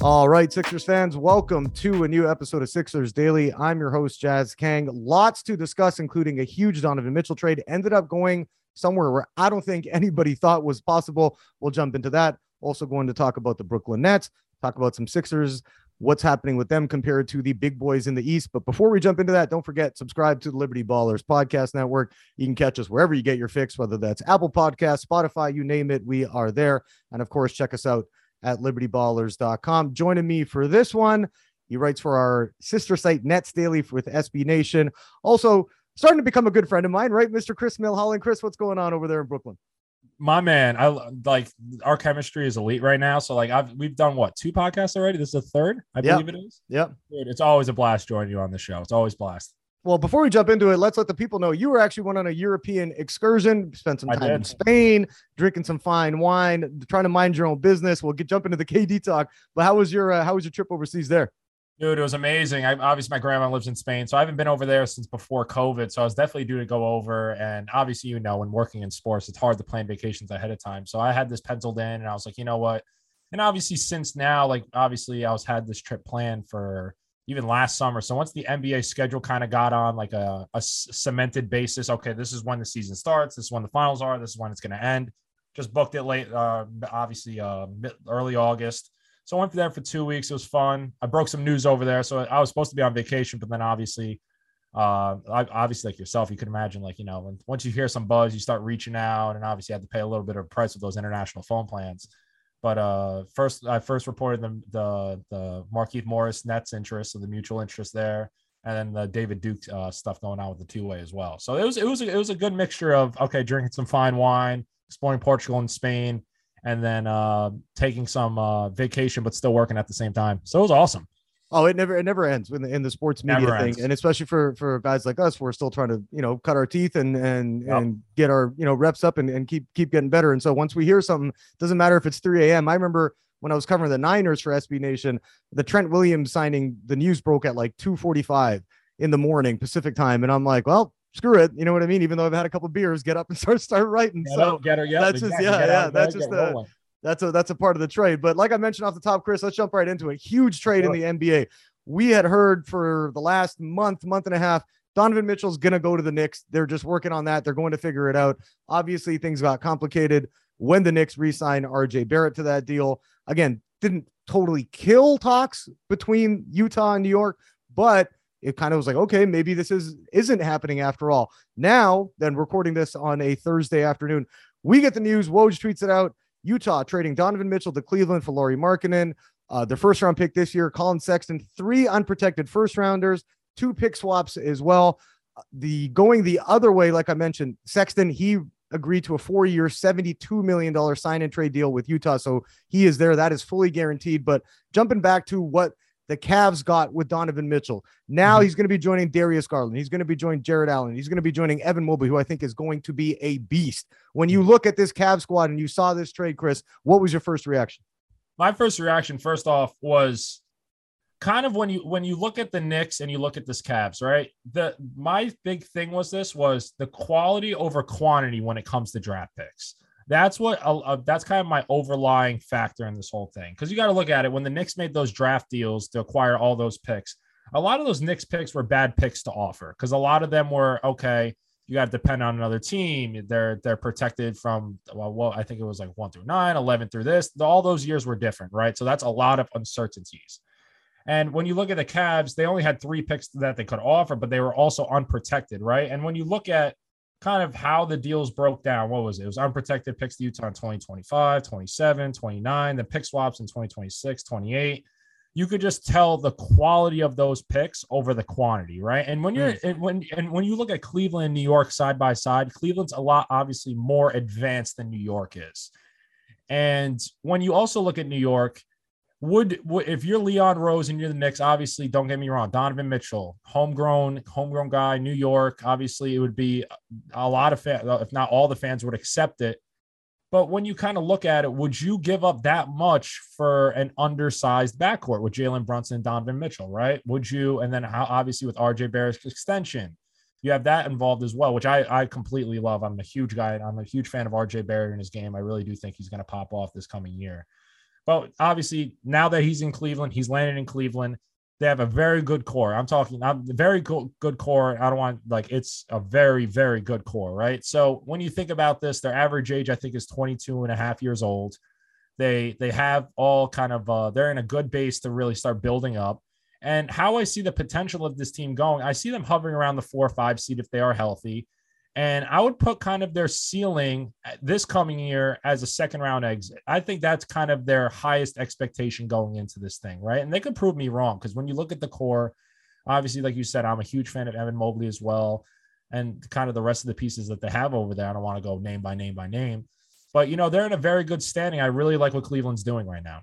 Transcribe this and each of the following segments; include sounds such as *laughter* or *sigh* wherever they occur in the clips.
All right, Sixers fans, welcome to a new episode of Sixers Daily. I'm your host, Jazz Kang. Lots to discuss, including a huge Donovan Mitchell trade. Ended up going somewhere where I don't think anybody thought was possible. We'll jump into that. Also, going to talk about the Brooklyn Nets, talk about some Sixers, what's happening with them compared to the big boys in the East. But before we jump into that, don't forget, subscribe to the Liberty Ballers Podcast Network. You can catch us wherever you get your fix, whether that's Apple Podcasts, Spotify, you name it, we are there. And of course, check us out at libertyballers.com. Joining me for this one, he writes for our sister site Nets Daily with SB Nation. Also, starting to become a good friend of mine, right? Mr. Chris Milholland. Chris, what's going on over there in Brooklyn? My man, I like our chemistry is elite right now. So like I've we've done what two podcasts already. This is the third, I Yep. believe it is. Yep. Dude, it's always a blast joining you on the show. It's always blast. Well, before we jump into it, let's let the people know you were actually went on a European excursion, spent some time in. Spain, drinking some fine wine, trying to mind your own business. We'll get jump into the KD talk. But how was your uh, how was your trip overseas there? Dude, it was amazing. I obviously my grandma lives in Spain, so I haven't been over there since before COVID. So I was definitely due to go over. And obviously, you know, when working in sports, it's hard to plan vacations ahead of time. So I had this penciled in, and I was like, you know what? And obviously, since now, like obviously, I was had this trip planned for even last summer. So once the NBA schedule kind of got on like a cemented basis, okay, this is when the season starts. This is when the finals are. This is when it's going to end. Just booked it late, uh, obviously, uh, early August. So I went there for two weeks. It was fun. I broke some news over there. So I was supposed to be on vacation, but then obviously, uh, obviously like yourself, you could imagine like you know, when, once you hear some buzz, you start reaching out, and obviously had to pay a little bit of price with those international phone plans. But uh, first, I first reported the the the Morris Nets interest, so the mutual interest there, and then the David Duke uh, stuff going on with the two way as well. So it was it was a, it was a good mixture of okay, drinking some fine wine, exploring Portugal and Spain, and then uh, taking some uh, vacation, but still working at the same time. So it was awesome. Oh, it never it never ends in the in the sports media Never thing, ends. and especially for for guys like us, we're still trying to you know cut our teeth and and Yep. and get our you know reps up and, and keep keep getting better. And so once we hear something, doesn't matter if it's 3 a.m. I remember when I was covering the Niners for SB Nation, the Trent Williams signing, the news broke at like 2:45 in the morning Pacific time, and I'm like, well, screw it, you know what I mean? Even though I've had a couple beers, get up and *laughs* start start writing. Get so out, get her, yeah, that's just- yeah, yeah, that's just the- rolling. That's a that's a part of the trade. But like I mentioned off the top, Chris, let's jump right into it. Huge trade in the NBA. We had heard for the last month, month and a half, Donovan Mitchell's gonna go to the Knicks. They're just working on that. They're going to figure it out. Obviously, things got complicated when the Knicks re-signed RJ Barrett to that deal. Again, didn't totally kill talks between Utah and New York, but it kind of was like, okay, maybe this is isn't happening after all. Now, then recording this on a Thursday afternoon, we get the news. Woj tweets it out. Utah trading Donovan Mitchell to Cleveland for Lauri Markkanen. Uh, their first round pick this year, Collin Sexton, three unprotected first rounders, two pick swaps as well. Uh, The going the other way, like I mentioned, Sexton, he agreed to a four year, $72 million sign and trade deal with Utah. So he is there. That is fully guaranteed. But jumping back to what the Cavs got with Donovan Mitchell, now Mhm. he's going to be joining Darius Garland. He's going to be joining Jarrett Allen. He's going to be joining Evan Mobley, who I think is going to be a beast. When you look at this Cavs squad and you saw this trade, Chris, what was your first reaction? my first reaction first off was kind of when you when you look at the Knicks and you look at this Cavs, right? The my big thing was this was the quality over quantity when it comes to draft picks. That's what uh, uh, that's kind of my overlying factor in this whole thing because you got to look at it when the Knicks made those draft deals to acquire all those picks. A lot of those Knicks picks were bad picks to offer because a lot of them were okay. You got to depend on another team. They're they're protected from well, well, I think it was like one through nine, 11 through this. All those years were different, right? So that's a lot of uncertainties. And when you look at the Cavs, they only had three picks that they could offer, but they were also unprotected, right? And when you look at kind of how the deals broke down, what was it? It was unprotected picks to Utah in 2025, 27, 29, the pick swaps in 2026, 28. You could just tell the quality of those picks over the quantity, right? And when you're mm. and when and when you look at Cleveland and New York side by side, Cleveland's a lot obviously more advanced than New York is. And when you also look at New York, would, would if you're Leon Rose and you're the Knicks, obviously, don't get me wrong, Donovan Mitchell, homegrown, homegrown guy, New York, obviously, it would be a lot of fans, if not all the fans would accept it. But when you kind of look at it, would you give up that much for an undersized backcourt with Jalen Brunson and Donovan Mitchell, right? Would you? And then how obviously with RJ Barrett's extension, you have that involved as well, which I, I completely love. I'm a huge guy. I'm a huge fan of RJ Barrett in his game. I really do think he's going to pop off this coming year. But obviously, now that he's in Cleveland, he's landed in Cleveland. They have a very good core. I'm talking, I'm very good, good core. I don't want like it's a very, very good core, right? So when you think about this, their average age, I think, is 22 and a half years old. They they have all kind of uh, they're in a good base to really start building up. And how I see the potential of this team going, I see them hovering around the four or five seed if they are healthy. And I would put kind of their ceiling uh, this coming year as a second round exit. I think that's kind of their highest expectation going into this thing, right? And they could prove me wrong because when you look at the core, obviously, like you said, I'm a huge fan of Evan Mobley as well. And kind of the rest of the pieces that they have over there. I don't want to go name by name by name, but you know, they're in a very good standing. I really like what Cleveland's doing right now.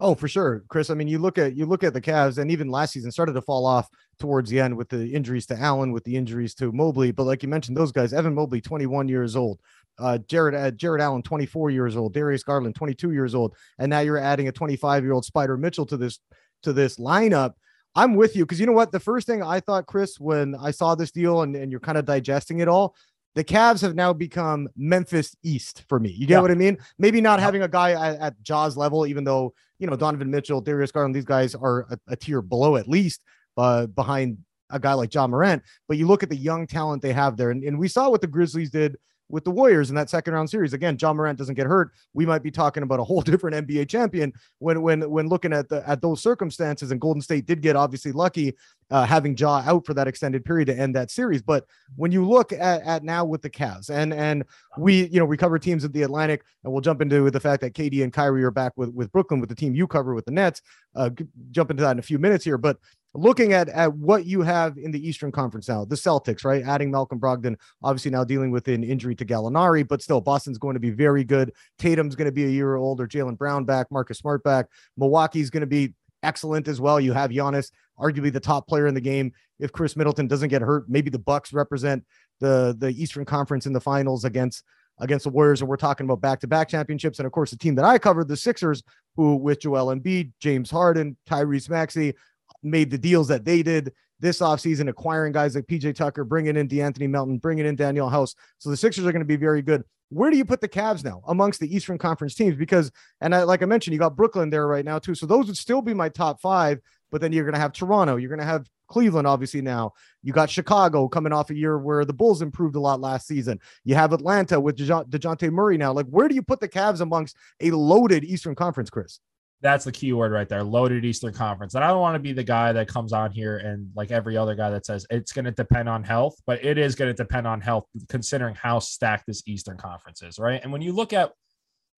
Oh, for sure, Chris. I mean, you look at you look at the Cavs, and even last season started to fall off towards the end with the injuries to Allen, with the injuries to Mobley. But like you mentioned, those guys, Evan Mobley, 21 years old, uh, Jarrett uh, Jarrett Allen, 24 years old, Darius Garland, 22 years old, and now you're adding a 25 year old Spider Mitchell to this to this lineup. I'm with you because you know what? The first thing I thought, Chris, when I saw this deal and, and you're kind of digesting it all, the Cavs have now become Memphis East for me. You get yeah. what I mean? Maybe not yeah. having a guy at, at Ja's level, even though you know, Donovan Mitchell, Darius Garland, these guys are a, a tier below at least uh, behind a guy like Ja Morant. But you look at the young talent they have there, and, and we saw what the Grizzlies did with the Warriors in that second round series. Again, Ja Morant doesn't get hurt. We might be talking about a whole *laughs* different NBA champion when when when looking at the at those circumstances. And Golden State did get obviously lucky uh, having Ja out for that extended period to end that series. But when you look at, at now with the Cavs and and we you know we cover teams at the Atlantic and we'll jump into the fact that KD and Kyrie are back with with Brooklyn with the team you cover with the Nets. Uh, jump into that in a few minutes here, but looking at at what you have in the Eastern Conference now, the Celtics, right? Adding Malcolm Brogdon, obviously now dealing with an injury to Gallinari, but still Boston's going to be very good. Tatum's going to be a year older. Jaylen Brown back, Marcus Smart back. Milwaukee's going to be excellent as well. You have Giannis, arguably the top player in the game. If Khris Middleton doesn't get hurt, maybe the Bucks represent the the Eastern Conference in the finals against against the Warriors, and we're talking about back-to-back championships. And of course, the team that I covered, the Sixers, who with Joel Embiid, James Harden, Tyrese Maxey, made the deals that they did this offseason, acquiring guys like PJ Tucker, bringing in De'Anthony Melton, bringing in Danuel House. So the Sixers are going to be very good. Where do you put the Cavs now amongst the Eastern Conference teams? Because, and I, like I mentioned, you got Brooklyn there right now too. So those would still be my top five. But then you're going to have Toronto. You're going to have Cleveland, obviously. Now you got Chicago coming off a year where the Bulls improved a lot last season. You have Atlanta with Dejounte Murray now. Like, where do you put the Cavs amongst a loaded Eastern Conference, Chris? That's the key word right there loaded eastern conference. And i don't want to be the guy that comes on here and like every other guy that says it's going to depend on health but it is going to depend on health considering how stacked this eastern conference is right? And when you look at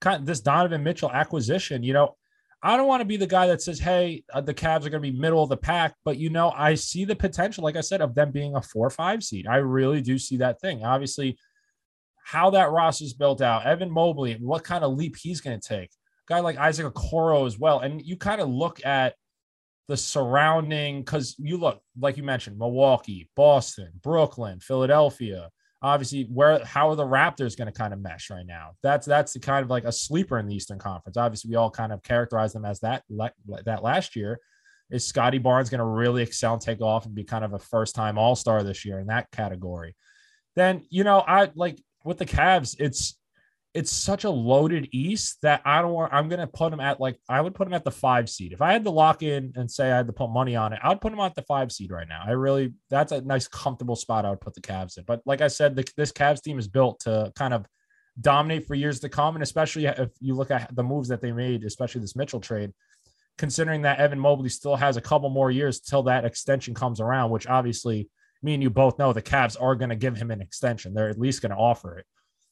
kind of this donovan mitchell acquisition you know i don't want to be the guy that says hey uh, the Cavs are going to be middle of the pack but you know i see the potential like i said of them being a four or five seed. I really do see that thing. Obviously how that roster is built out evan mobley what kind of leap he's going to take guy like Isaac Okoro as well. And you kind of look at the surrounding because you look like you mentioned Milwaukee, Boston, Brooklyn, Philadelphia. Obviously, where how are the Raptors going to kind of mesh right now? That's that's the kind of like a sleeper in the Eastern Conference. Obviously, we all kind of characterize them as that that last year. Is Scottie Barnes going to really excel and take off and be kind of a first time All Star this year in that category? Then you know I like with the Cavs, it's it's such a loaded East that I don't want. I'm gonna put them at like I would put them at the five seed. If I had to lock in and say I had to put money on it, I would put them at the five seed right now. I really that's a nice comfortable spot. I would put the Cavs in. But like I said, the, this Cavs team is built to kind of dominate for years to come, and especially if you look at the moves that they made, especially this Mitchell trade. Considering that Evan Mobley still has a couple more years till that extension comes around, which obviously me and you both know the Cavs are going to give him an extension. They're at least going to offer it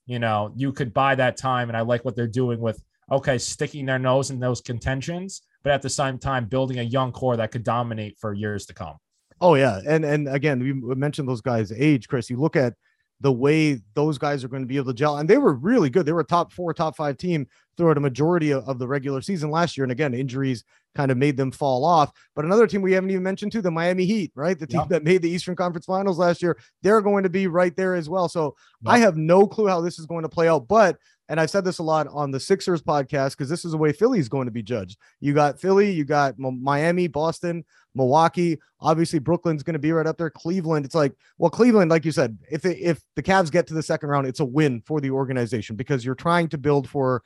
you know, you could buy that time. And I like what they're doing with, okay, sticking their nose in those contentions, but at the same time, building a young core that could dominate for years to come. Oh, yeah. And, and again, we mentioned those guys' age, Chris. You look at the way those guys are going to be able to gel. And they were really good. They were a top four, top five team throughout a majority of, of, the regular season last year. And again, injuries kind of made them fall off. But another team we haven't even mentioned too, the Miami Heat, right? The team yeah. that made the Eastern Conference Finals last year, they're going to be right there as well. So yeah. I have no clue how this is going to play out. But and I've said this a lot on the Sixers podcast because this is the way Philly is going to be judged. You got Philly, you got Miami, Boston, Milwaukee. Obviously, Brooklyn's going to be right up there. Cleveland. It's like, well, Cleveland, like you said, if if the Cavs get to the second round, it's a win for the organization because you're trying to build for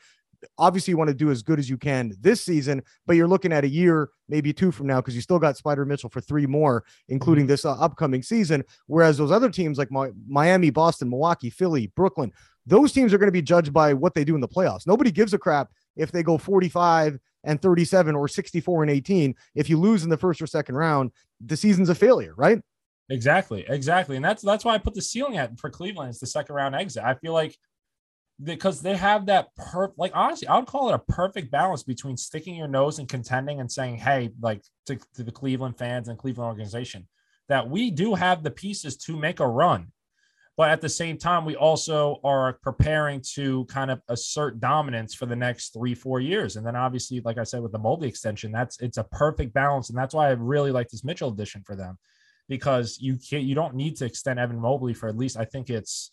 obviously you want to do as good as you can this season, but you're looking at a year, maybe two from now, because you still got Spider Mitchell for three more, including this uh, upcoming season. Whereas those other teams like Mi- Miami, Boston, Milwaukee, Philly, Brooklyn, those teams are going to be judged by what they do in the playoffs. Nobody gives a crap if they go 45 and 37 or 64 and 18. If you lose in the first or second round, the season's a failure, right? Exactly, exactly, and that's that's why I put the ceiling at for Cleveland is the second round exit. I feel like because they have that perfect, like honestly, I would call it a perfect balance between sticking your nose and contending and saying, "Hey, like to, to the Cleveland fans and Cleveland organization, that we do have the pieces to make a run." But at the same time, we also are preparing to kind of assert dominance for the next three, four years. And then obviously, like I said, with the Mobley extension, that's it's a perfect balance. And that's why I really like this Mitchell addition for them because you can't you don't need to extend Evan Mobley for at least I think it's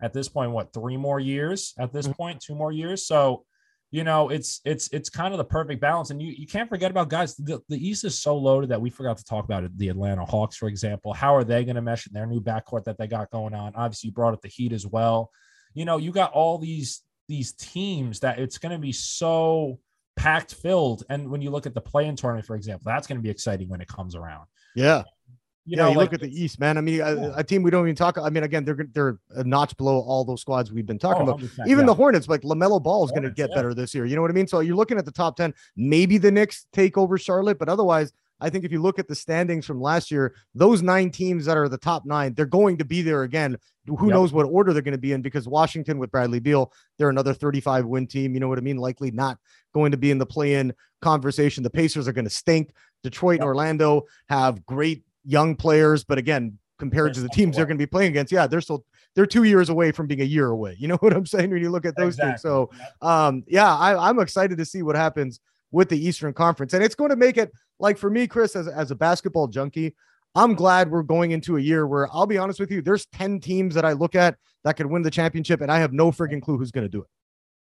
at this point what three more years at this mm-hmm. point two more years? So you know it's it's it's kind of the perfect balance. And you you can't forget about guys the, the east is so loaded that we forgot to talk about it the atlanta hawks for example. How are they going to mesh in their new backcourt that they got going on? Obviously you brought up the heat as well. You know you got all these these teams that it's going to be so packed filled. And when you look at the play-in tournament for example that's going to be exciting when it comes around. Yeah you yeah, know, you like, look at the East, man. I mean, yeah. a, a, team we don't even talk. I mean, again, they're they're a notch below all those squads we've been talking oh, about. Even yeah. the Hornets, like LaMelo Ball, is going to get better this year. You know what I mean? So you're looking at the top ten. Maybe the Knicks take over Charlotte, but otherwise, I think if you look at the standings from last year, those nine teams that are the top nine, they're going to be there again. Who yep. knows what order they're going to be in? Because Washington with Bradley Beal, they're another 35 win team. You know what I mean? Likely not going to be in the play-in conversation. The Pacers are going to stink. Detroit yep. and Orlando have great young players, but again, compared to the teams they're going to be playing against, yeah, they're still they're two years away from being a year away. You know *laughs* what I'm saying when you look at those exactly. things. So, um, yeah, I, I'm excited to see what happens with the Eastern Conference, and it's going to make it like for me, Chris, as as a basketball junkie. I'm glad we're going into a year where I'll be honest with you, there's 10 teams that I look at that could win the championship, and I have no freaking clue who's going to do it.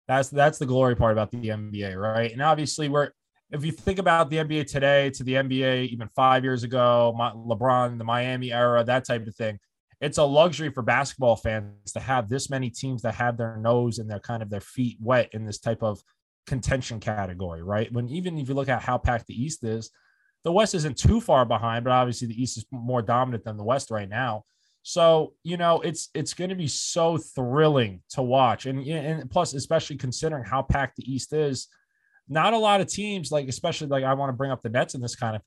That's that's the glory part about the NBA, right? And obviously, we're if you think about the NBA today to the NBA even five years ago, LeBron, the Miami era, that type of thing, it's a luxury for basketball fans to have this many teams that have their nose and their kind of their feet wet in this type of contention category, right? When even if you look at how packed the East is, the West isn't too far behind, but obviously the East is more dominant than the West right now. So you know it's it's going to be so thrilling to watch, and and plus especially considering how packed the East is not a lot of teams, like especially like I want to bring up the Nets in this kind of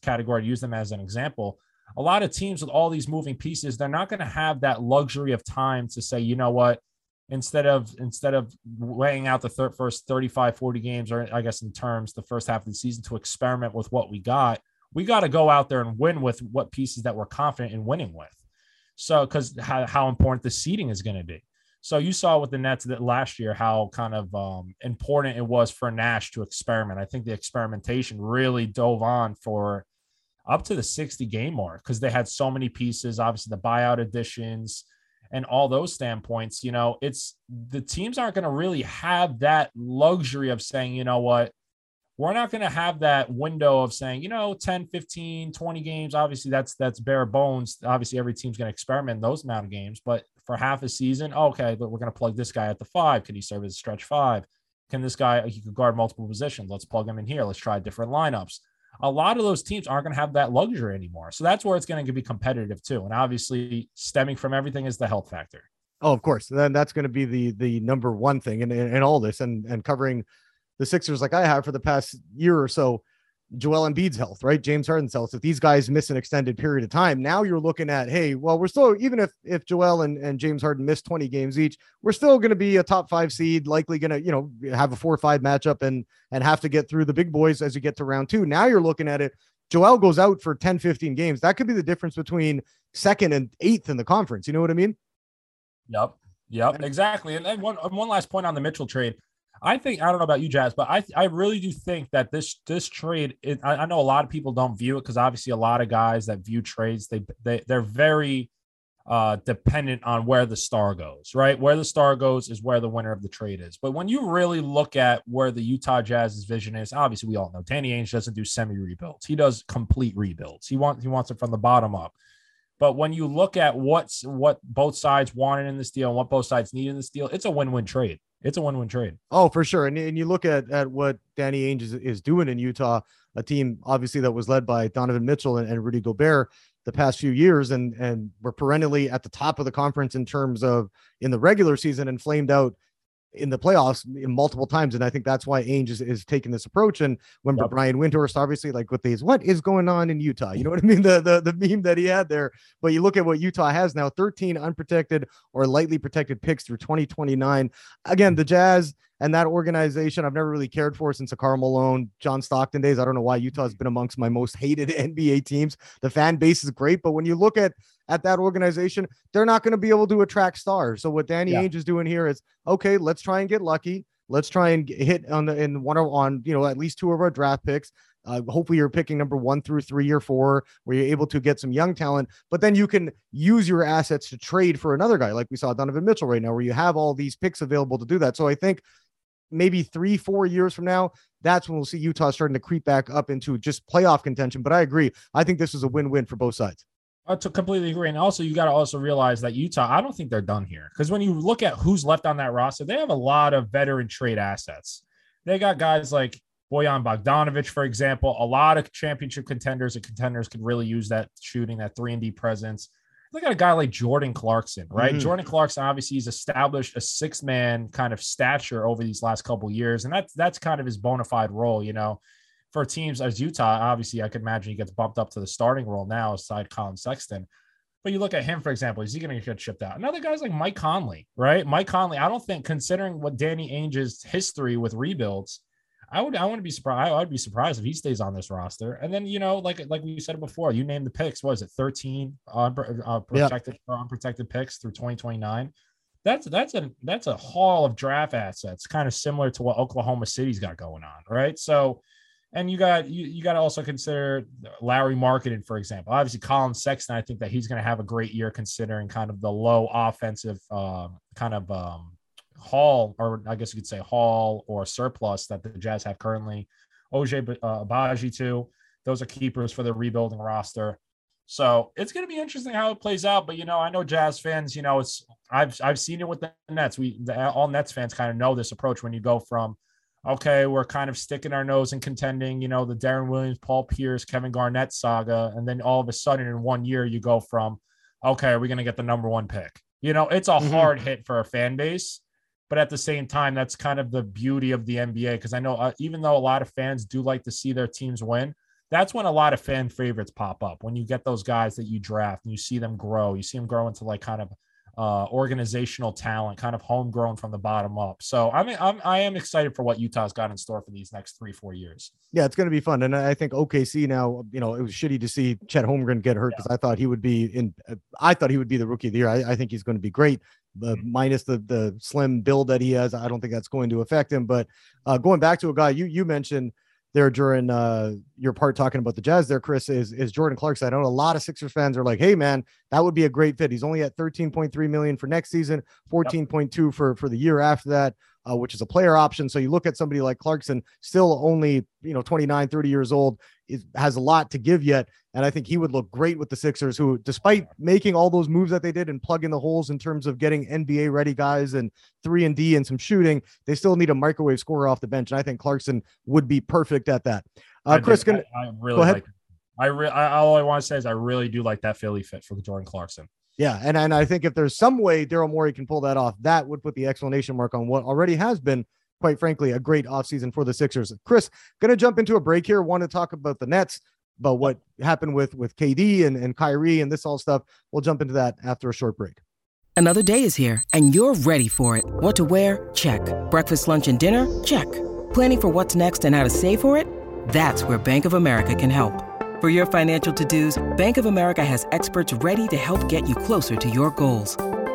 category, use them as an example. A lot of teams with all these moving pieces, they're not going to have that luxury of time to say, you know what, instead of instead of weighing out the first 35 40 games or i guess in terms the first half of the season to experiment with what we got we got to go out there and win with what pieces that we're confident in winning with. So because how, how important the seeding is going to be so you saw with the Nets that last year how kind of um, important it was for Nash to experiment. I think the experimentation really dove on for up to the 60 game mark because they had so many pieces, obviously the buyout additions and all those standpoints. You know, it's the teams aren't going to really have that luxury of saying, you know what, we're not going to have that window of saying, you know, 10, 15, 20 games. Obviously, that's that's bare bones. Obviously, every team's going to experiment those amount of games, but for half a season, oh, okay, but we're going to plug this guy at the five. Can he serve as a stretch five? Can this guy he could guard multiple positions? Let's plug him in here. Let's try different lineups. A lot of those teams aren't going to have that luxury anymore. So that's where it's going to be competitive too. And obviously, stemming from everything is the health factor. Oh, of course. Then that's going to be the the number one thing in, in, in all this and and covering the Sixers like I have for the past year or so, Joel Embiid's health, right? James Harden's health. If these guys miss an extended period of time, now you're looking at, hey, well, we're still even if if Joel and, and James Harden miss 20 games each, we're still going to be a top five seed, likely going to, you know, have a four or five matchup and and have to get through the big boys as you get to round two. Now you're looking at it. Joel goes out for 10, 15 games. That could be the difference between second and eighth in the conference. You know what I mean? Yep. Yep. Exactly. And then one one last point on the Mitchell trade. I think I don't know about you, Jazz, but I I really do think that this this trade. It, I, I, know a lot of people don't view it because obviously a lot of guys that view trades they they they're very uh, dependent on where the star goes. Right, where the star goes is where the winner of the trade is. But when you really look at where the Utah Jazz's vision is, obviously we all know Danny Ainge doesn't do semi rebuilds. He does complete rebuilds. He wants he wants it from the bottom up. But when you look at what's what both sides wanted in this deal and what both sides need in this deal, it's a win-win trade it's a one-win trade. Oh, for sure. And, and you look at, at what Danny Ainge is, is doing in Utah, a team obviously that was led by Donovan Mitchell and, and Rudy Gobert the past few years and and we're perennially at the top of the conference in terms of in the regular season and flamed out in the playoffs multiple times. And I think that's why Ainge is, is taking this approach. And remember yep. Brian Windhorst, obviously, like with these, what is going on in Utah? You know what I mean? *laughs* The, the the meme that he had there. But you look at what Utah has now 13 unprotected or lightly protected picks through 2029. Again, the Jazz and that organization I've never really cared for since the Karl Malone, John Stockton days. I don't know why Utah has been amongst my most hated *laughs* NBA teams. The fan base is great, but when you look at at that organization, they're not going to be able to attract stars. So what Danny yeah. Ainge is doing here is okay. Let's try and get lucky. Let's try and hit on the in one on you know at least two of our draft picks. Uh, hopefully, you're picking number one through three or four, where you're able to get some young talent. But then you can use your assets to trade for another guy, like we saw Donovan Mitchell right now, where you have all these picks available to do that. So I think maybe three, four years from now, that's when we'll see Utah starting to creep back up into just playoff contention. But I agree. I think this is a win win for both sides. I completely agree. And also, you got to also realize that Utah, I don't think they're done here. Because when you look at who's left on that roster, they have a lot of veteran trade assets. They got guys like Bojan Bogdanovic, for example. A lot of championship contenders and contenders could really use that shooting, that 3 and D presence. Look at a guy like Jordan Clarkson, right? Mm-hmm. Jordan Clarkson obviously he's established a six man kind of stature over these last couple years, and that's that's kind of his bona fide role. You know, for teams as Utah, obviously I could imagine he gets bumped up to the starting role now aside Collin Sexton. But you look at him, for example, is he going to get shipped out? Another guy's like Mike Conley, right? Mike Conley, I don't think, considering what Danny Ainge's history with rebuilds, I would I wouldn't be surprised. I would be surprised if he stays on this roster. And then you know, like like we said before, you named the picks. Was it thirteen uh, protected yeah. unprotected picks through twenty twenty nine? That's that's a that's a haul of draft assets, kind of similar to what Oklahoma City's got going on, right? So, and you got you you got to also consider Lauri Markkanen, for example. Obviously, Collin Sexton. I think that he's going to have a great year considering kind of the low offensive uh, kind of um, haul, or I guess you could say haul or surplus that the Jazz have currently. Oj uh, Agbaji too. Those are keepers for the rebuilding roster. So it's going to be interesting how it plays out. But you know, I know Jazz fans. You know, it's I've I've seen it with the Nets. We the, all Nets fans kind of know this approach when you go from okay, we're kind of sticking our nose and contending. You know, the Deron Williams, Paul Pierce, Kevin Garnett saga, and then all of a sudden in one year you go from okay, are we going to get the number one pick? You know, it's a mm-hmm. hard hit for a fan base. But at the same time, that's kind of the beauty of the NBA because I know uh, even though a lot of fans do like to see their teams win, that's when a lot of fan favorites pop up. When you get those guys that you draft and you see them grow, you see them grow into like kind of uh, organizational talent, kind of homegrown from the bottom up. So I mean, I'm I am excited for what Utah's got in store for these next three four years. Yeah, it's going to be fun, and I think OKC now. You know, it was shitty to see Chet Holmgren get hurt because yeah. I thought he would be in. I thought he would be the rookie of the year. I, I think he's going to be great. Uh, minus the the slim build that he has, I don't think that's going to affect him. But uh, going back to a guy you you mentioned there during uh, your part talking about the Jazz there, Chris, is is Jordan Clarkson. I know a lot of Sixers fans are like, hey man, that would be a great fit. He's only at 13.3 million for next season, 14.2 for for the year after that uh, which is a player option. So you look at somebody like Clarkson, still only, you know, 29, 30 years old, is, has a lot to give yet. And I think he would look great with the Sixers, who, despite making all those moves that they did and plugging the holes in terms of getting NBA ready guys and three and D and some shooting, they still need a microwave scorer off the bench. And I think Clarkson would be perfect at that. Uh, Chris, can, I, I really like. I really, all I want to say is I really do like that Philly fit for Jordan Clarkson. Yeah, and, and I think if there's some way Daryl Morey can pull that off, that would put the explanation mark on what already has been, quite frankly, a great offseason for the Sixers. Chris, gonna jump into a break here. Want to talk about the Nets, about what happened with with KD and, and Kyrie and this all stuff. We'll jump into that after a short break. Another day is here and you're ready for it. What to wear? Check. Breakfast, lunch, and dinner? Check. Planning for what's next and how to save for it? That's where Bank of America can help. For your financial to-dos, Bank of America has experts ready to help get you closer to your goals.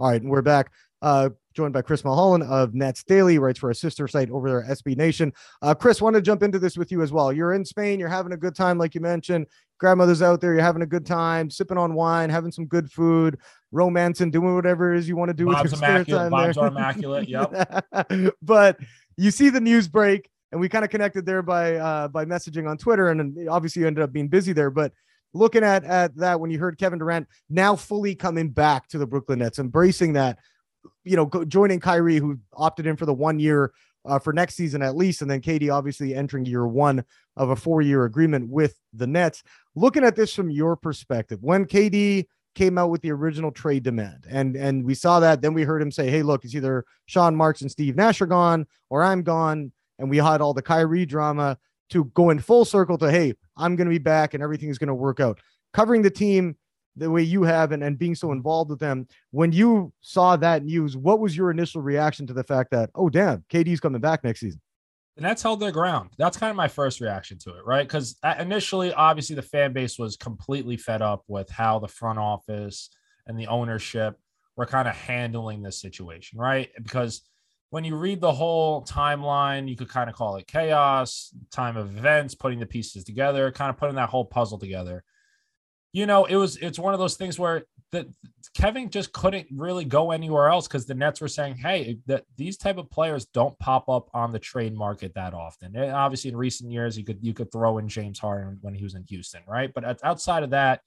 All right, and we're back. Uh, joined by Chris Mulholland of Nets Daily, writes for a sister site over there, SB Nation. Uh, Chris, want to jump into this with you as well. You're in Spain, you're having a good time, like you mentioned. Grandmother's out there, you're having a good time, sipping on wine, having some good food, romancing, doing whatever it is you want to do Bob's with your spare time. Bob's there. are immaculate. Yep. *laughs* but you see the news break, and we kind of connected there by uh, by messaging on Twitter, and then obviously you ended up being busy there, but looking at at that when you heard Kevin Durant now fully coming back to the Brooklyn Nets, embracing that, you know, go, joining Kyrie, who opted in for the one year uh, for next season at least, and then KD obviously entering year one of a four year agreement with the Nets. Looking at this from your perspective, when KD came out with the original trade demand, and and we saw that, then we heard him say, "Hey, look, it's either Sean Marks and Steve Nash are gone, or I'm gone," and we had all the Kyrie drama to going full circle to hey i'm going to be back and everything's going to work out covering the team the way you have and, and being so involved with them when you saw that news what was your initial reaction to the fact that oh damn kd's coming back next season and that's held their ground. That's kind of my first reaction to it, right? Because uh, initially, obviously, the fan base was completely fed up with how the front office and the ownership were kind of handling this situation, right? Because when you read the whole timeline, you could kind of call it chaos, time of events, putting the pieces together, kind of putting that whole puzzle together. You know, it was it's one of those things where that Kevin just couldn't really go anywhere else because the Nets were saying, "Hey, that these type of players don't pop up on the trade market that often." And obviously, in recent years, you could you could throw in James Harden when he was in Houston, right? But outside of that,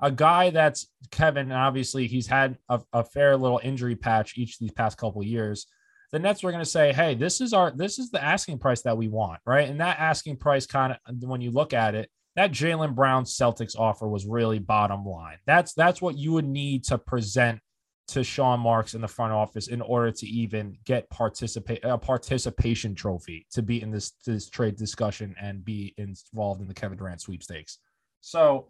a guy that's Kevin, obviously, he's had a, a fair little injury patch each these past couple years the Nets were going to say, "Hey, this is our this is the asking price that we want, right?" And that asking price kind of when you look at it, that Jaylen Brown Celtics offer was really bottom line. That's that's what you would need to present to Sean Marks in the front office in order to even get participate a participation trophy to be in this this trade discussion and be involved in the Kevin Durant sweepstakes. So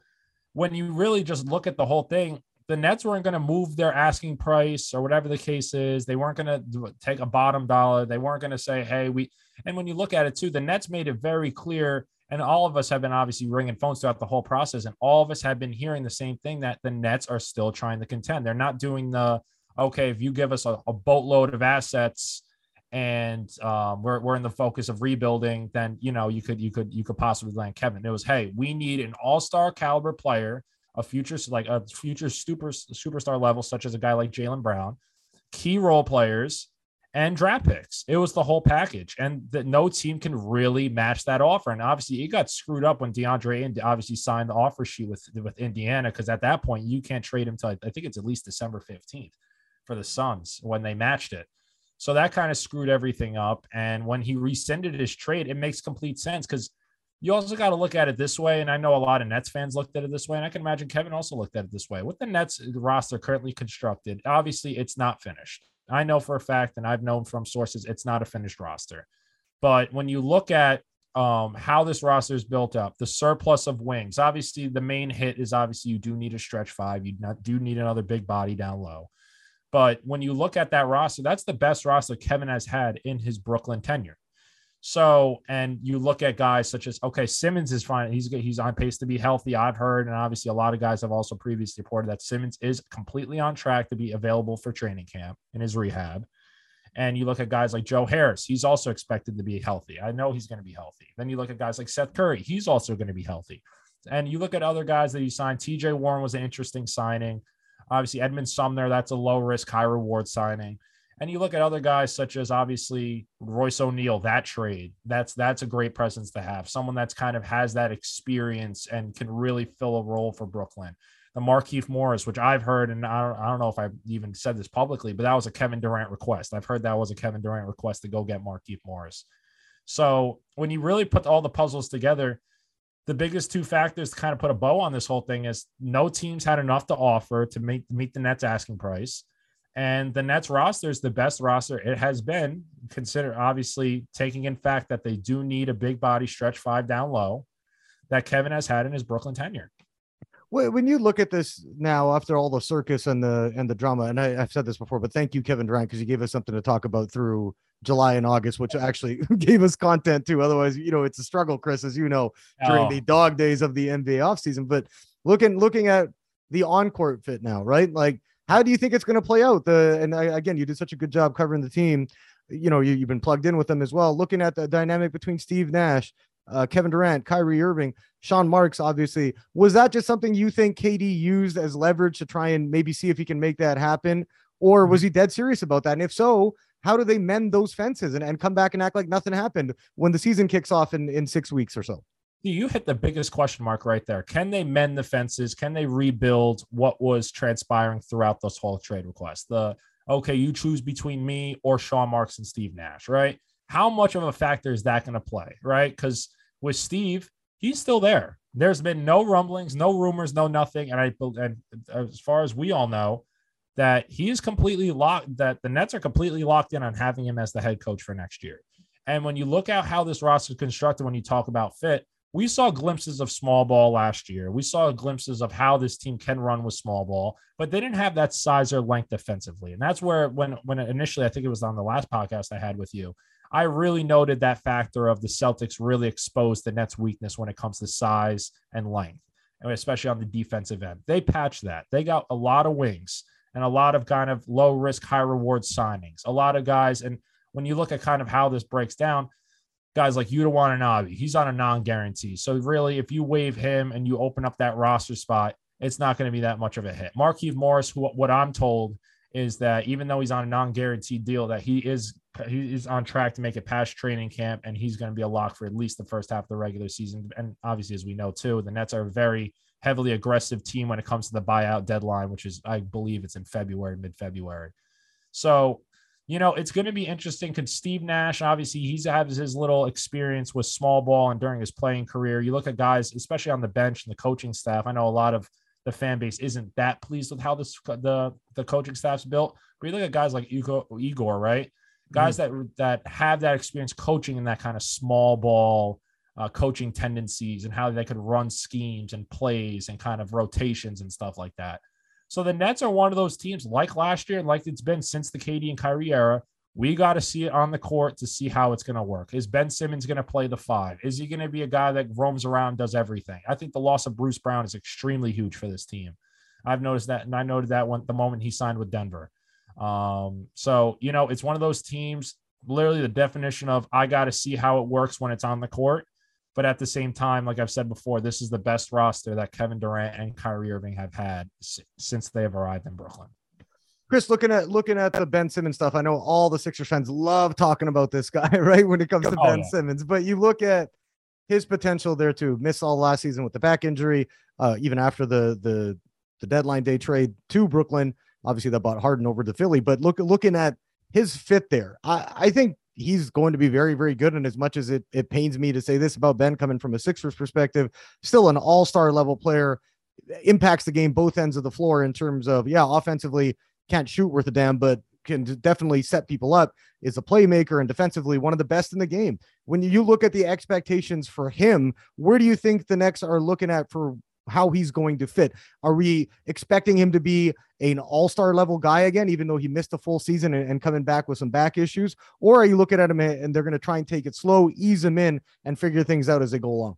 when you really just look at the whole thing, the Nets weren't going to move their asking price or whatever the case is. They weren't going to take a bottom dollar. They weren't going to say, hey, we. And when you look at it too, the Nets made it very clear. And all of us have been obviously ringing phones throughout the whole process. And all of us have been hearing the same thing that the Nets are still trying to contend. They're not doing the, okay, if you give us a, a boatload of assets and um, we're, we're in the focus of rebuilding, then, you know, you could, you could, you could possibly land Kevin. It was, hey, we need an all star caliber player a future like a future super superstar level, such as a guy like Jaylen Brown, key role players, and draft picks. It was the whole package, and that no team can really match that offer. And obviously, it got screwed up when DeAndre and obviously signed the offer sheet with with Indiana because at that point you can't trade him until I think it's at least December fifteenth for the Suns when they matched it. So that kind of screwed everything up. And when he rescinded his trade, it makes complete sense because you also got to look at it this way. And I know a lot of Nets fans looked at it this way. And I can imagine Kevin also looked at it this way. With the Nets roster currently constructed, obviously it's not finished. I know for a fact, and I've known from sources, it's not a finished roster. But when you look at um, how this roster is built up, the surplus of wings, obviously the main hit is obviously you do need a stretch five. You do need another big body down low. But when you look at that roster, that's the best roster Kevin has had in his Brooklyn tenure. So, and you look at guys such as okay, Simmons is fine. He's he's on pace to be healthy. I've heard, and obviously a lot of guys have also previously reported that Simmons is completely on track to be available for training camp in his rehab. And you look at guys like Joe Harris, he's also expected to be healthy. I know he's going to be healthy. Then you look at guys like Seth Curry, he's also going to be healthy. And you look at other guys that you signed. TJ Warren was an interesting signing. Obviously, Edmond Sumner, that's a low risk, high reward signing. And you look at other guys such as obviously Royce O'Neale, that trade. That's that's a great presence to have. Someone that's kind of has that experience and can really fill a role for Brooklyn. The Markieff Morris, which I've heard, and I don't, I don't know if I've even said this publicly, but that was a Kevin Durant request. I've heard that was a Kevin Durant request to go get Markieff Morris. So when you really put all the puzzles together, the biggest two factors to kind of put a bow on this whole thing is no teams had enough to offer to meet meet the Nets asking price And the Nets roster is the best roster it has been. Consider obviously taking in fact that they do need a big body stretch five down low that Kevin has had in his Brooklyn tenure. When you look at this now, after all the circus and the and the drama, and I, have said this before, but thank you, Kevin Durant, because you gave us something to talk about through July and August, which actually *laughs* gave us content too. Otherwise, you know, it's a struggle, Chris, as you know, during oh. the dog days of the NBA offseason. But looking looking at the on court fit now, right? Like, how do you think it's going to play out? The and I, again, you did such a good job covering the team. You know, you, you've been plugged in with them as well. Looking at the dynamic between Steve Nash, uh, Kevin Durant, Kyrie Irving, Sean Marks, obviously. Was that just something you think KD used as leverage to try and maybe see if he can make that happen? Or was he dead serious about that? And if so, how do they mend those fences and, and come back and act like nothing happened when the season kicks off in, in six weeks or so? You hit the biggest question mark right there. Can they mend the fences? Can they rebuild what was transpiring throughout this whole trade request? The okay, you choose between me or Sean Marks and Steve Nash, right? How much of a factor is that going to play, right? Because with Steve, he's still there. There's been no rumblings, no rumors, no nothing. And I and uh, as far as we all know, that he is completely locked, that the Nets are completely locked in on having him as the head coach for next year. And when you look at how this roster is constructed, when you talk about fit, we saw glimpses of small ball last year. We saw glimpses of how this team can run with small ball, but they didn't have that size or length defensively. And that's where when when initially I think it was on the last podcast I had with you, I really noted that factor of the Celtics really exposed the Nets' weakness when it comes to size and length, and especially on the defensive end. They patched that. They got a lot of wings and a lot of kind of low risk, high reward signings. A lot of guys, and when you look at kind of how this breaks down, guys like Yuta Watanabe, he's on a non guarantee. So really, if you waive him and you open up that roster spot, it's not going to be that much of a hit. Markieff Morris, what I'm told is that even though he's on a non guaranteed deal, that he is he's on track to make it past training camp, and he's going to be a lock for at least the first half of the regular season. And obviously, as we know too, the Nets are a very heavily aggressive team when it comes to the buyout deadline, which is I believe it's in February, mid February. So, you know, it's going to be interesting because Steve Nash, obviously, he's has his little experience with small ball and during his playing career. You look at guys, especially on the bench and the coaching staff. I know a lot of the fan base isn't that pleased with how this the the coaching staff's built. But you look at guys like Igor, Igor right? guys mm-hmm. that that have that experience coaching in that kind of small ball uh, coaching tendencies and how they could run schemes and plays and kind of rotations and stuff like that. So the Nets are one of those teams like last year, and like it's been since the KD and Kyrie era. We got to see it on the court to see how it's going to work. Is Ben Simmons going to play the five? Is he going to be a guy that roams around, does everything? I think the loss of Bruce Brown is extremely huge for this team. I've noticed that, and I noted that one the moment he signed with Denver. Um, so, you know, it's one of those teams, literally the definition of I got to see how it works when it's on the court. But at the same time, like I've said before, this is the best roster that Kevin Durant and Kyrie Irving have had since they have arrived in Brooklyn. Chris, looking at looking at the Ben Simmons stuff, I know all the Sixers fans love talking about this guy, *laughs* right? When it comes to oh, Ben yeah. Simmons, but you look at his potential there to miss all last season with the back injury, uh, even after the the the deadline day trade to Brooklyn. Obviously, that bought Harden over to Philly, but look looking at his fit there, I, I think he's going to be very, very good. And as much as it it pains me to say this about Ben coming from a Sixers perspective, still an all-star level player, impacts the game both ends of the floor in terms of yeah, offensively can't shoot worth a damn, but can definitely set people up. Is a playmaker and defensively one of the best in the game. When you look at the expectations for him, where do you think the Nets are looking at for how he's going to fit. Are we expecting him to be an all-star level guy again, even though he missed a full season and, and coming back with some back issues? Or are you looking at him and they're going to try and take it slow, ease him in, and figure things out as they go along?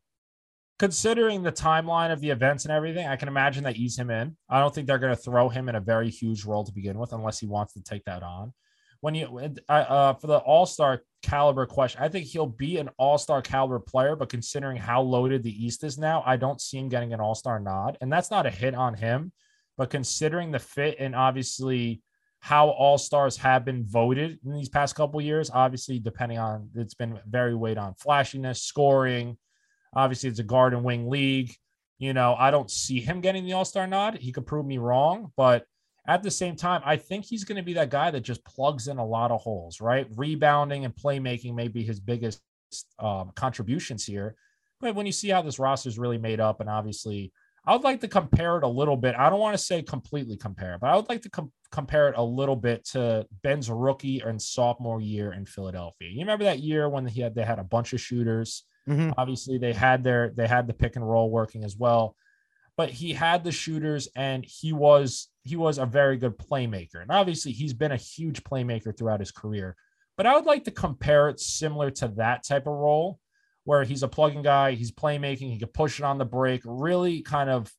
Considering the timeline of the events and everything, I can imagine they ease him in. I don't think they're going to throw him in a very huge role to begin with, unless he wants to take that on when you uh, for the All Star caliber question, I think he'll be an All Star caliber player. But considering how loaded the East is now, I don't see him getting an All Star nod, and that's not a hit on him. But considering the fit and obviously how All Stars have been voted in these past couple years, obviously depending on it's been very weighed on flashiness, scoring. Obviously, it's a guard and wing league. You know, I don't see him getting the All Star nod. He could prove me wrong, but at the same time, I think he's going to be that guy that just plugs in a lot of holes, right? Rebounding and playmaking may be his biggest um, contributions here. But when you see how this roster is really made up, and obviously, I would like to compare it a little bit. I don't want to say completely compare, but I would like to com- compare it a little bit to Ben's rookie and sophomore year in Philadelphia. You remember that year when he had they had a bunch of shooters. Mhm. Obviously, they had their they had the pick and roll working as well, but he had the shooters and he was he was a very good playmaker. And obviously, he's been a huge playmaker throughout his career. But I would like to compare it similar to that type of role where he's a plugging guy, he's playmaking, he can push it on the break, really kind of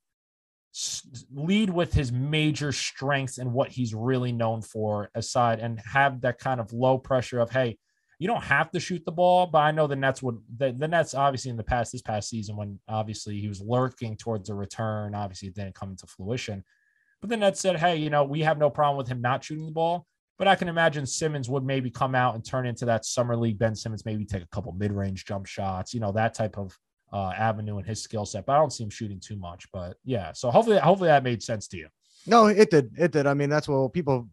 lead with his major strengths and what he's really known for aside and have that kind of low pressure of hey you don't have to shoot the ball but i know the nets would the, the nets obviously in the past this past season when obviously he was lurking towards a return obviously it didn't come into fruition but the nets said hey you know we have no problem with him not shooting the ball but i can imagine simmons would maybe come out and turn into that summer league ben simmons maybe take a couple mid-range jump shots you know that type of uh, avenue in his skill set, but I don't see him shooting too much. But yeah, so hopefully, hopefully that made sense to you. No, it did. It did. I mean, that's what people.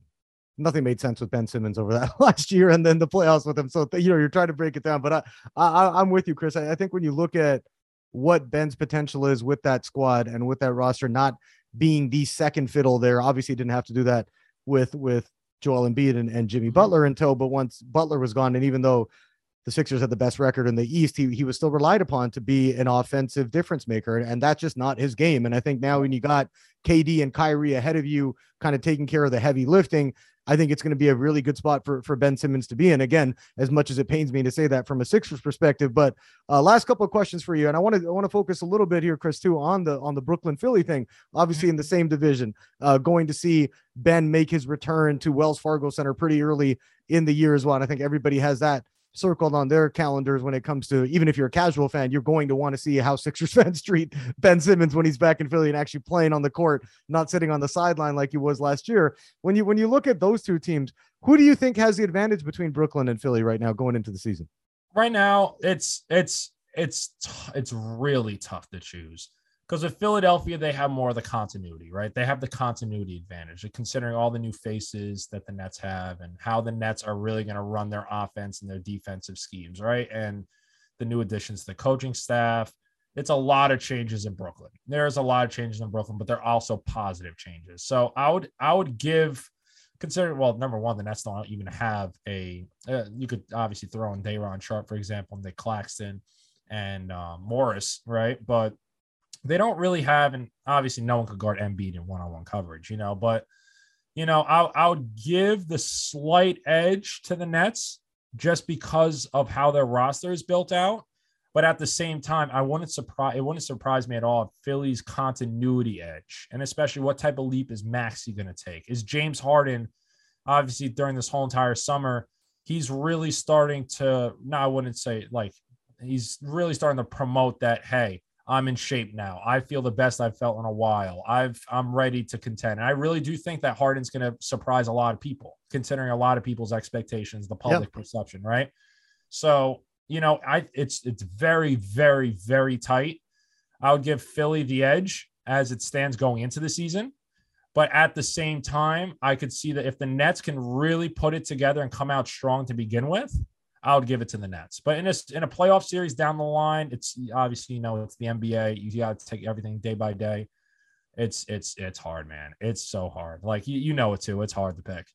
Nothing made sense with Ben Simmons over that *laughs* last year, and then the playoffs with him. So you know, you're trying to break it down. But I, I I'm with you, Chris. I, I think when you look at what Ben's potential is with that squad and with that roster, not being the second fiddle there. Obviously, didn't have to do that with with Joel Embiid and, and Jimmy mm-hmm. Butler in tow. but once Butler was gone, and even though the Sixers had the best record in the East, he, he was still relied upon to be an offensive difference maker. And that's just not his game. And I think now when you got KD and Kyrie ahead of you, kind of taking care of the heavy lifting, I think it's going to be a really good spot for, for Ben Simmons to be in. Again, as much as it pains me to say that from a Sixers perspective, but uh, last couple of questions for you, and I want to I want to focus a little bit here, Chris, too, on the on the Brooklyn Philly thing. Obviously, in the same division, uh, going to see Ben make his return to Wells Fargo Center pretty early in the year as well. And I think everybody has that circled on their calendars when it comes to even if you're a casual fan, you're going to want to see how Sixers *laughs* fans treat Ben Simmons when he's back in Philly and actually playing on the court, not sitting on the sideline like he was last year. When you when you look at those two teams, who do you think has the advantage between Brooklyn and Philly right now going into the season? Right now, it's it's it's it's really tough to choose because with Philadelphia, they have more of the continuity, right? They have the continuity advantage, considering all the new faces that the Nets have and how the Nets are really going to run their offense and their defensive schemes, right? And the new additions to the coaching staff. It's a lot of changes in Brooklyn. There's a lot of changes in Brooklyn, but they're also positive changes. So I would I would give considering well, number one, the Nets don't even have a. Uh, you could obviously throw in Day'Ron Sharpe, for example, Nick Claxton and uh, Morris, right? But they don't really have, and obviously no one could guard Embiid in one-on-one coverage, you know. But you know, I, would give the slight edge to the Nets just because of how their roster is built out. But at the same time, I wouldn't surprise it wouldn't surprise me at all if Philly's continuity edge, and especially what type of leap is Maxey going to take? Is James Harden, obviously during this whole entire summer, he's really starting to. No, I wouldn't say like he's really starting to promote that. Hey, I'm in shape now. I feel the best I've felt in a while. I've I'm ready to contend. And I really do think that Harden's going to surprise a lot of people, considering a lot of people's expectations, the public perception, right? So, you know, I it's it's very very very tight. I would give Philly the edge as it stands going into the season. But at the same time, I could see that if the Nets can really put it together and come out strong to begin with, I would give it to the Nets. But in a in a playoff series down the line, it's obviously you know it's the NBA. You got to take everything day by day. It's it's it's hard, man. It's so hard. Like you, you know it too. It's hard to pick.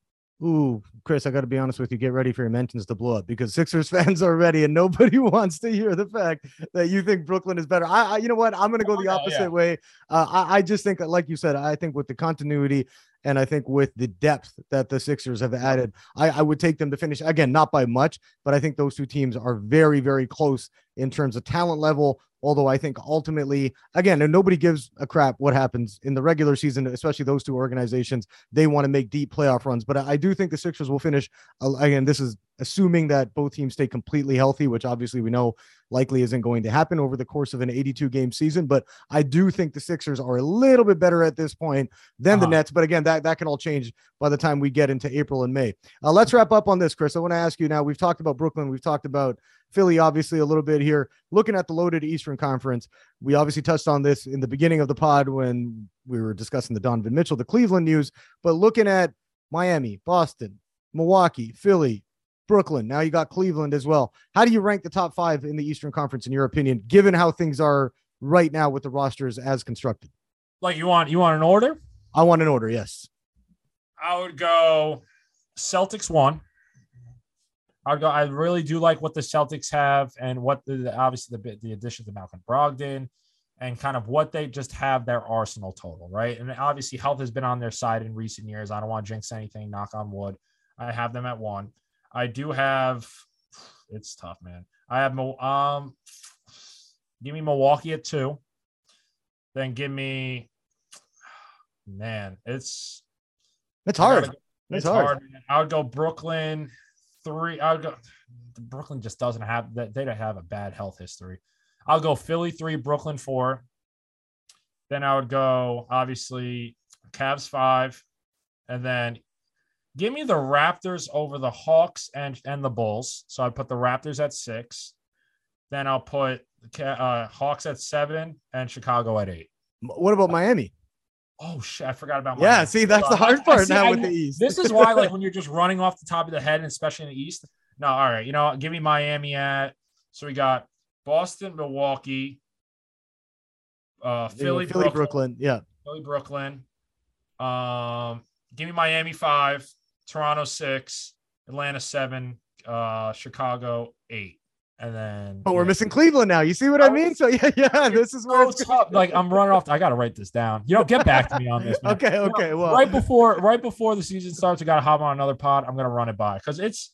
Ooh, Chris, I got to be honest with you. Get ready for your mentions to blow up because *laughs* Sixers fans are ready, and nobody *laughs* wants to hear the fact that you think Brooklyn is better. I, I you know what? I'm going to go the opposite yeah. way. Uh, I, I just think, like you said, I think with the continuity and I think with the depth that the Sixers have added, I, I, would take them to finish again, not by much, but I think those two teams are very, very close in terms of talent level. Although I think ultimately, again, and nobody gives a crap what happens in the regular season, especially those two organizations. They want to make deep playoff runs, but I do think the Sixers will finish. Again, this is assuming that both teams stay completely healthy, which obviously we know likely isn't going to happen over the course of an 82 game season. But I do think the Sixers are a little bit better at this point than uh-huh. the Nets. But again, that, that can all change by the time we get into April and May. Uh, let's wrap up on this, Chris. I want to ask you now. We've talked about Brooklyn, we've talked about Philly, obviously, a little bit here. Looking at the loaded Eastern Conference, we obviously touched on this in the beginning of the pod when we were discussing the Donovan Mitchell, the Cleveland news. But looking at Miami, Boston, Milwaukee, Philly, Brooklyn, now you got Cleveland as well. How do you rank the top five in the Eastern Conference, in your opinion, given how things are right now with the rosters as constructed? Like you want you want an order? I want an order. Yes. I would go Celtics one. I'd go. I really do like what the Celtics have and what the obviously the the addition to Malcolm Brogdon and kind of what they just have their arsenal total, right? And obviously health has been on their side in recent years. I don't want to jinx anything, knock on wood. I have them at one. I do have it's tough, man. I have um give me Milwaukee at two. Then give me man, it's it's hard. Gotta, it's, it's hard. hard I would go Brooklyn three. I would go Brooklyn just doesn't have that they don't have a bad health history. I'll go Philly three, Brooklyn four. Then I would go obviously Cavs five, and then give me the Raptors over the Hawks and and the Bulls. So I put the Raptors at six. Then I'll put uh, Hawks at seven and Chicago at eight. What about Miami? Oh shit, I forgot about. Yeah, see, that's the hard *laughs* part see, now I, with the East. This is why, like, when *laughs* you're just running off the top of the head, and especially in the East. No, all right, you know, give me Miami at. So we got Boston, Milwaukee, uh, Philly, Philly, Brooklyn, Brooklyn, yeah, Philly, Brooklyn. Um, give me Miami five, Toronto six, Atlanta seven, uh, Chicago eight, and then. But we're missing Cleveland now. You see what I mean? So yeah, yeah. *laughs* This is where it's tough. Like I'm running off. I got to write this down. You know, get back to me on this. Man. okay, *laughs* okay. You know, well, right before right before the season starts, I got to hop on another pod. I'm gonna run it by because it's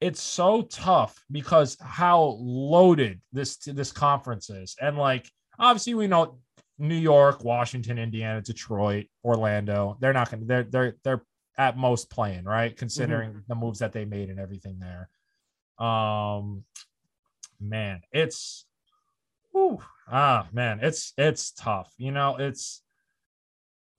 it's so tough because how loaded this this conference is, and like obviously we know New York, Washington, Indiana, Detroit, Orlando. They're not gonna. They're they're they're at most playing right, considering mm-hmm. the moves that they made and everything there. Um, man, it's, whew, ah, man, it's it's tough. You know, it's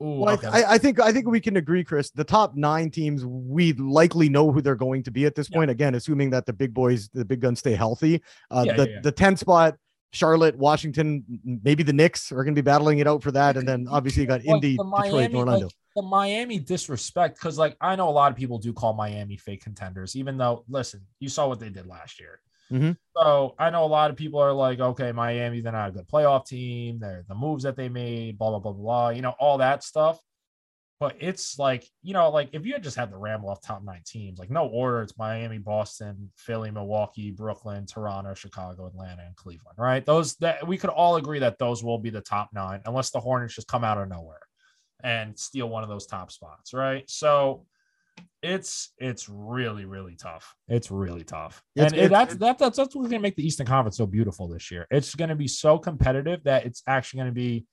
Ooh, well, okay. I, I, think I think we can agree, Chris. The top nine teams we likely know who they're going to be at this yeah. point. Again, assuming that the big boys, the big guns, stay healthy. Uh, yeah, the yeah, the ten spot, Charlotte, Washington, maybe the Knicks are going to be battling it out for that, and then *laughs* obviously you got Indy, Miami, Detroit, Orlando. Like, the Miami disrespect, because like I know a lot of people do call Miami fake contenders, even though listen, you saw what they did last year. Mm-hmm. So I know a lot of people are like, okay, Miami, they're not a good playoff team. They're the moves that they made, blah, blah, blah, blah, you know, all that stuff. But it's like, you know, like if you had just had the ramble off top nine teams, like no order, it's Miami, Boston, Philly, Milwaukee, Brooklyn, Toronto, Chicago, Atlanta, and Cleveland, right? Those that we could all agree that those will be the top nine, unless the Hornets just come out of nowhere and steal one of those top spots, right? So it's it's really really tough. It's really tough, it's, and it's, that's, that's that's that's what's going to make the Eastern Conference so beautiful this year. It's going to be so competitive that it's actually going to be,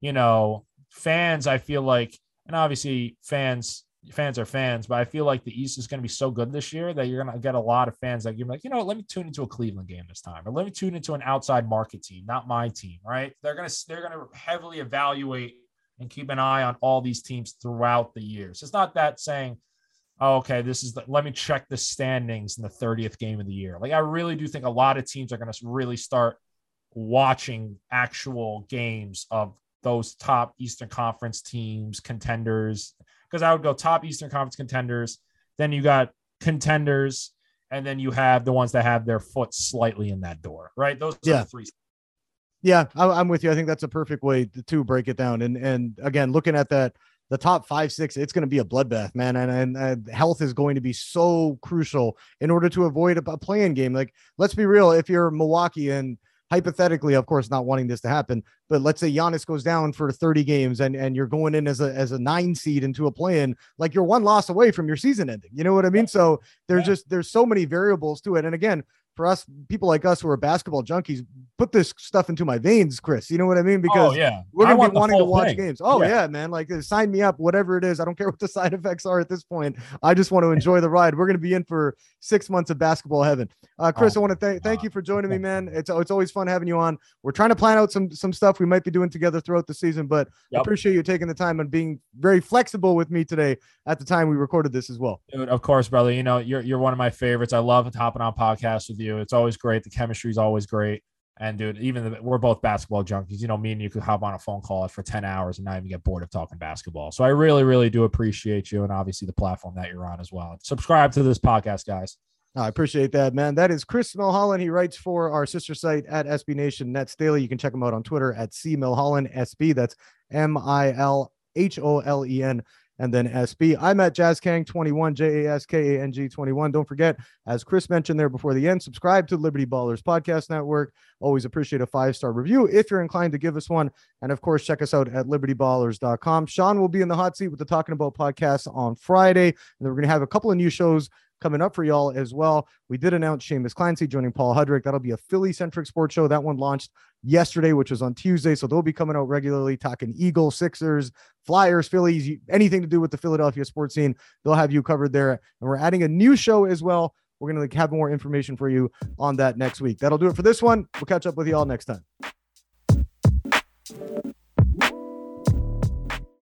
you know, fans. I feel like, and obviously fans fans are fans, but I feel like the East is going to be so good this year that you're going to get a lot of fans that you're like, you know, let me tune into a Cleveland game this time, or let me tune into an outside market team, not my team, right? They're going to they're going to heavily evaluate and keep an eye on all these teams throughout the years. It's not that saying oh, okay, this is the, let me check the standings in the 30th game of the year. Like I really do think a lot of teams are going to really start watching actual games of those top Eastern Conference teams, contenders. Because I would go top Eastern Conference contenders, then you got contenders, and then you have the ones that have their foot slightly in that door, right? Those yeah. three. Yeah, I'm with you. I think that's a perfect way to break it down. And and again, looking at that the top five, six, it's going to be a bloodbath, man. And, and uh, health is going to be so crucial in order to avoid a, a play-in game. Like, let's be real. If you're Milwaukee and hypothetically, of course, not wanting this to happen, but let's say Giannis goes down for 30 games and, and you're going in as a, as a nine seed into a play-in, like you're one loss away from your season ending. You know what I mean? So there's just, there's so many variables to it. And again, for us people like us who are basketball junkies put this stuff into my veins chris. You know what i mean? Because oh, yeah. we're gonna be wanting to watch thing. games. Oh yeah. yeah. man. Like uh, sign me up whatever it is. I don't *laughs* care what the side effects are at this point. I just want to enjoy the ride. We're gonna be in for six months of basketball heaven. Uh, chris oh, i want to thank thank you for joining me man. It's, it's always fun having you on. We're trying to plan out some some stuff we might be doing together throughout the season but yep. appreciate you taking the time and being very flexible with me today at the time we recorded this as well. Dude, of course brother. You know you're, you're one of my favorites. I love hopping on podcasts with you it's always great the chemistry is always great. And dude, even the, we're both basketball junkies. You know, me and you could hop on a phone call for 10 hours and not even get bored of talking basketball. So I really, really do appreciate you and obviously the platform that you're on as well. Subscribe to this podcast, guys. I appreciate that, man. That is Chris Milholen. He writes for our sister site at SB Nation Nets Daily. You can check him out on Twitter at C Milholen SB. That's M I L H O L E N and then SB. I'm at JaskKang21, J A S K A N G 21. Don't forget, as Chris mentioned there before the end, subscribe to Liberty Ballers Podcast Network. Always appreciate a five star review if you're inclined to give us one. And of course, check us out at libertyballers.com. Sean will be in the hot seat with the Talking About podcast on Friday. And then we're going to have a couple of new shows coming up for y'all as well. We did announce Seamus Clancy joining Paul Hudrick. That'll be a Philly centric sports show. That one launched yesterday, which was on Tuesday. So they'll be coming out regularly talking Eagles, Sixers, Flyers, Phillies, anything to do with the Philadelphia sports scene. They'll have you covered there. And we're adding a new show as well. We're going to have more information for you on that next week. That'll do it for this one. We'll catch up with you all next time.